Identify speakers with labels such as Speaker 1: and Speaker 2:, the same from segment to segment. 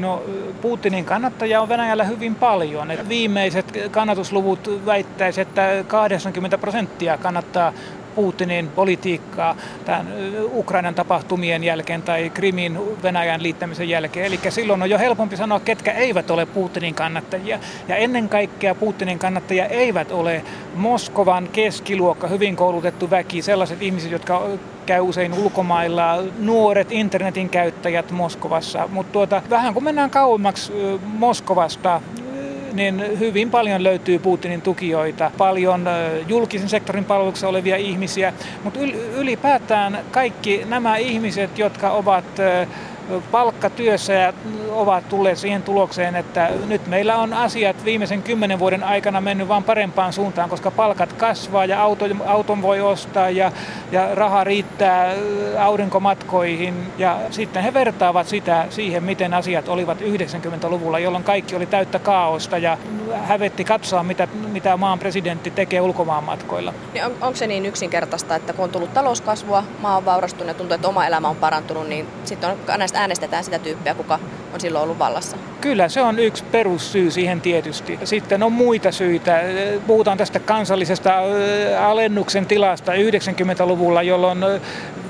Speaker 1: No Putinin kannattajia on Venäjällä hyvin paljon. Viimeiset kannatusluvut väittäisivät, että 80 prosenttia kannattaa Putinin politiikkaa tämän Ukrainan tapahtumien jälkeen tai Krimin Venäjän liittämisen jälkeen. Eli silloin on jo helpompi sanoa, ketkä eivät ole Putinin kannattajia. Ja ennen kaikkea Putinin kannattajia eivät ole Moskovan keskiluokka, hyvin koulutettu väki, sellaiset ihmiset, jotka käy usein ulkomailla, nuoret internetin käyttäjät Moskovassa. Mutta tuota, vähän kun mennään kauemmaksi Moskovasta, niin hyvin paljon löytyy Putinin tukijoita, paljon julkisen sektorin palveluksessa olevia ihmisiä, mutta ylipäätään kaikki nämä ihmiset, jotka ovat palkkatyössä ja ovat tulleet siihen tulokseen, että nyt meillä on asiat viimeisen kymmenen vuoden aikana mennyt vain parempaan suuntaan, koska palkat kasvaa ja auto, auton voi ostaa ja, ja raha riittää aurinkomatkoihin. Ja sitten he vertaavat sitä siihen, miten asiat olivat 90-luvulla, jolloin kaikki oli täyttä kaaosta ja hävetti katsoa, mitä, mitä maan presidentti tekee ulkomaanmatkoilla.
Speaker 2: Niin on, onko se niin yksinkertaista, että kun on tullut talouskasvua, maa on vaurastunut ja tuntuu, että oma elämä on parantunut, niin sitten on näistä äänestetään sitä tyyppiä, kuka on silloin ollut vallassa.
Speaker 1: Kyllä, se on yksi perussyy siihen tietysti. Sitten on muita syitä. Puhutaan tästä kansallisesta alennuksen tilasta 90-luvulla, jolloin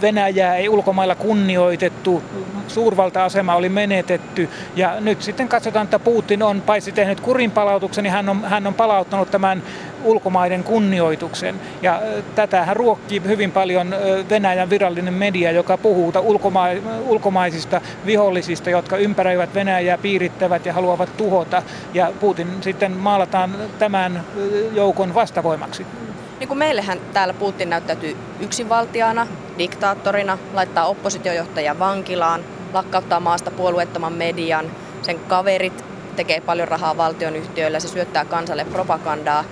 Speaker 1: Venäjää ei ulkomailla kunnioitettu, suurvalta-asema oli menetetty ja nyt sitten katsotaan, että Putin on paitsi tehnyt kurinpalautuksen, niin hän on, hän on palauttanut tämän ulkomaiden kunnioituksen. Ja tätähän ruokkii hyvin paljon Venäjän virallinen media, joka puhuu ulkoma- ulkomaisista vihollisista, jotka ympäröivät Venäjää, piirittävät ja haluavat tuhota. Ja Putin sitten maalataan tämän joukon vastavoimaksi.
Speaker 2: Niin kuin meillähän täällä Putin näyttäytyy yksinvaltiana, diktaattorina, laittaa oppositiojohtajan vankilaan, lakkauttaa maasta puolueettoman median, sen kaverit tekee paljon rahaa valtionyhtiöillä, se syöttää kansalle propagandaa.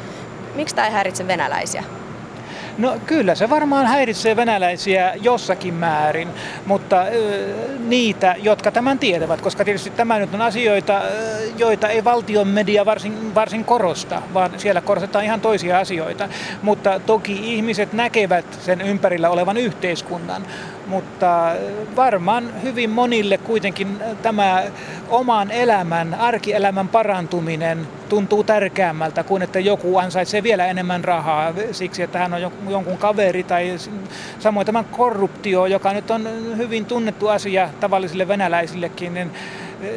Speaker 2: Miksi tämä ei häiritse venäläisiä?
Speaker 1: No kyllä se varmaan häiritsee venäläisiä jossakin määrin, mutta niitä, jotka tämän tietävät, koska tietysti tämä nyt on asioita, joita ei valtion media varsin, varsin korosta, vaan siellä korostetaan ihan toisia asioita. Mutta toki ihmiset näkevät sen ympärillä olevan yhteiskunnan, mutta varmaan hyvin monille kuitenkin tämä oman elämän, arkielämän parantuminen tuntuu tärkeämmältä kuin että joku ansaitsee vielä enemmän rahaa siksi, että hän on jonkun kaveri tai samoin tämä korruptio, joka nyt on hyvin tunnettu asia tavallisille venäläisillekin, niin eh,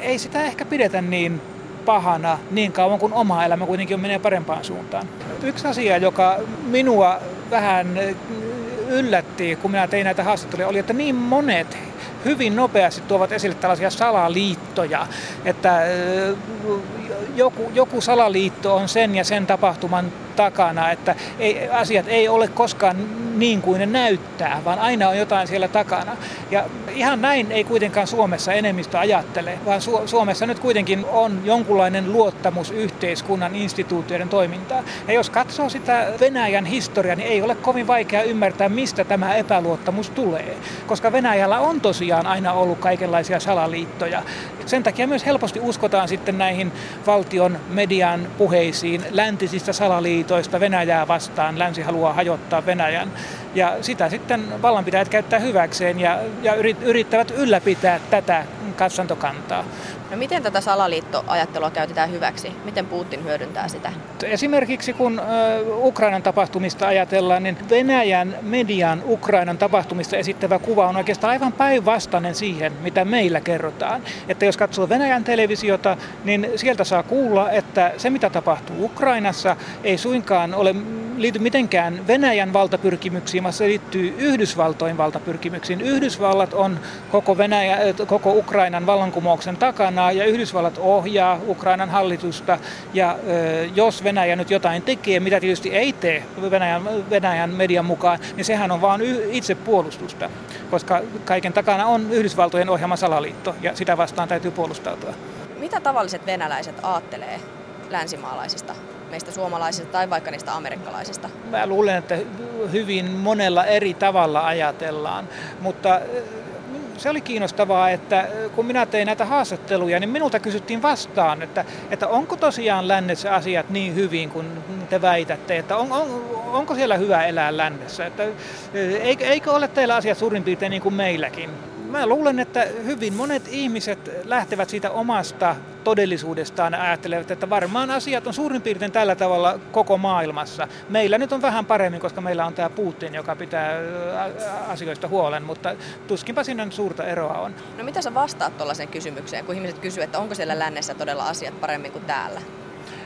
Speaker 1: ei sitä ehkä pidetä niin pahana niin kauan kuin oma elämä kuitenkin menee parempaan suuntaan. Yksi asia, joka minua vähän yllätti, kun minä tein näitä haastatteluja, oli, että niin monet hyvin nopeasti tuovat esille tällaisia salaliittoja, että joku, joku salaliitto on sen ja sen tapahtuman takana, että ei, asiat ei ole koskaan niin kuin ne näyttää, vaan aina on jotain siellä takana. Ja ihan näin ei kuitenkaan Suomessa enemmistö ajattele, vaan Su- Suomessa nyt kuitenkin on jonkunlainen luottamus yhteiskunnan instituutioiden toimintaan. Ja jos katsoo sitä Venäjän historiaa, niin ei ole kovin vaikea ymmärtää, mistä tämä epäluottamus tulee. Koska Venäjällä on tosiaan aina ollut kaikenlaisia salaliittoja. Sen takia myös helposti uskotaan sitten näihin valtion median puheisiin läntisistä salaliitoista Venäjää vastaan. Länsi haluaa hajottaa Venäjän. Ja sitä sitten vallanpitäjät käyttää hyväkseen ja, ja yrittävät ylläpitää tätä katsantokantaa.
Speaker 2: No miten tätä salaliittoajattelua käytetään hyväksi? Miten Putin hyödyntää sitä?
Speaker 1: Esimerkiksi kun Ukrainan tapahtumista ajatellaan, niin Venäjän median Ukrainan tapahtumista esittävä kuva on oikeastaan aivan päinvastainen siihen, mitä meillä kerrotaan. Että jos katsoo Venäjän televisiota, niin sieltä saa kuulla, että se mitä tapahtuu Ukrainassa ei suinkaan ole liity mitenkään Venäjän valtapyrkimyksiin, vaan se liittyy Yhdysvaltojen valtapyrkimyksiin. Yhdysvallat on koko, Venäjä, koko Ukrainan vallankumouksen takana ja Yhdysvallat ohjaa Ukrainan hallitusta. Ja jos Venäjä nyt jotain tekee, mitä tietysti ei tee Venäjän, Venäjän median mukaan, niin sehän on vain itse puolustusta, koska kaiken takana on Yhdysvaltojen ohjaama salaliitto ja sitä vastaan täytyy puolustautua.
Speaker 2: Mitä tavalliset venäläiset aattelee länsimaalaisista meistä suomalaisista tai vaikka niistä amerikkalaisista?
Speaker 1: Mä luulen, että hyvin monella eri tavalla ajatellaan, mutta se oli kiinnostavaa, että kun minä tein näitä haastatteluja, niin minulta kysyttiin vastaan, että, että onko tosiaan lännessä asiat niin hyvin kuin te väitätte, että on, on, onko siellä hyvä elää lännessä, että eikö, eikö ole teillä asiat suurin piirtein niin kuin meilläkin? mä luulen, että hyvin monet ihmiset lähtevät siitä omasta todellisuudestaan ajattelevat, että varmaan asiat on suurin piirtein tällä tavalla koko maailmassa. Meillä nyt on vähän paremmin, koska meillä on tämä Putin, joka pitää asioista huolen, mutta tuskinpa sinne suurta eroa on.
Speaker 2: No mitä sä vastaat tuollaiseen kysymykseen, kun ihmiset kysyvät, että onko siellä lännessä todella asiat paremmin kuin täällä?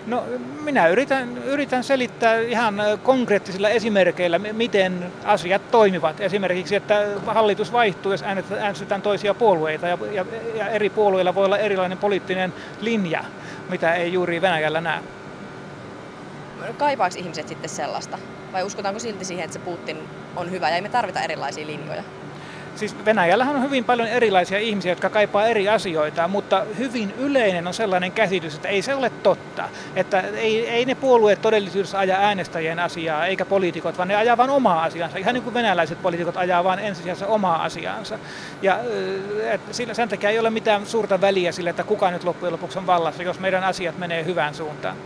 Speaker 1: No minä yritän, yritän selittää ihan konkreettisilla esimerkkeillä, miten asiat toimivat. Esimerkiksi, että hallitus vaihtuu, jos äänestetään toisia puolueita ja, ja, ja eri puolueilla voi olla erilainen poliittinen linja, mitä ei juuri Venäjällä näe.
Speaker 2: Kaipaako ihmiset sitten sellaista? Vai uskotaanko silti siihen, että se Putin on hyvä ja ei me tarvita erilaisia linjoja?
Speaker 1: Siis Venäjällähän on hyvin paljon erilaisia ihmisiä, jotka kaipaa eri asioita, mutta hyvin yleinen on sellainen käsitys, että ei se ole totta. Että ei, ei ne puolueet todellisuudessa aja äänestäjien asiaa, eikä poliitikot, vaan ne ajaa vain omaa asiansa. Ihan niin kuin venäläiset poliitikot ajaa vain ensisijaisesti omaa asiaansa. Ja et, sen takia ei ole mitään suurta väliä sille, että kuka nyt loppujen lopuksi on vallassa, jos meidän asiat menee hyvään suuntaan.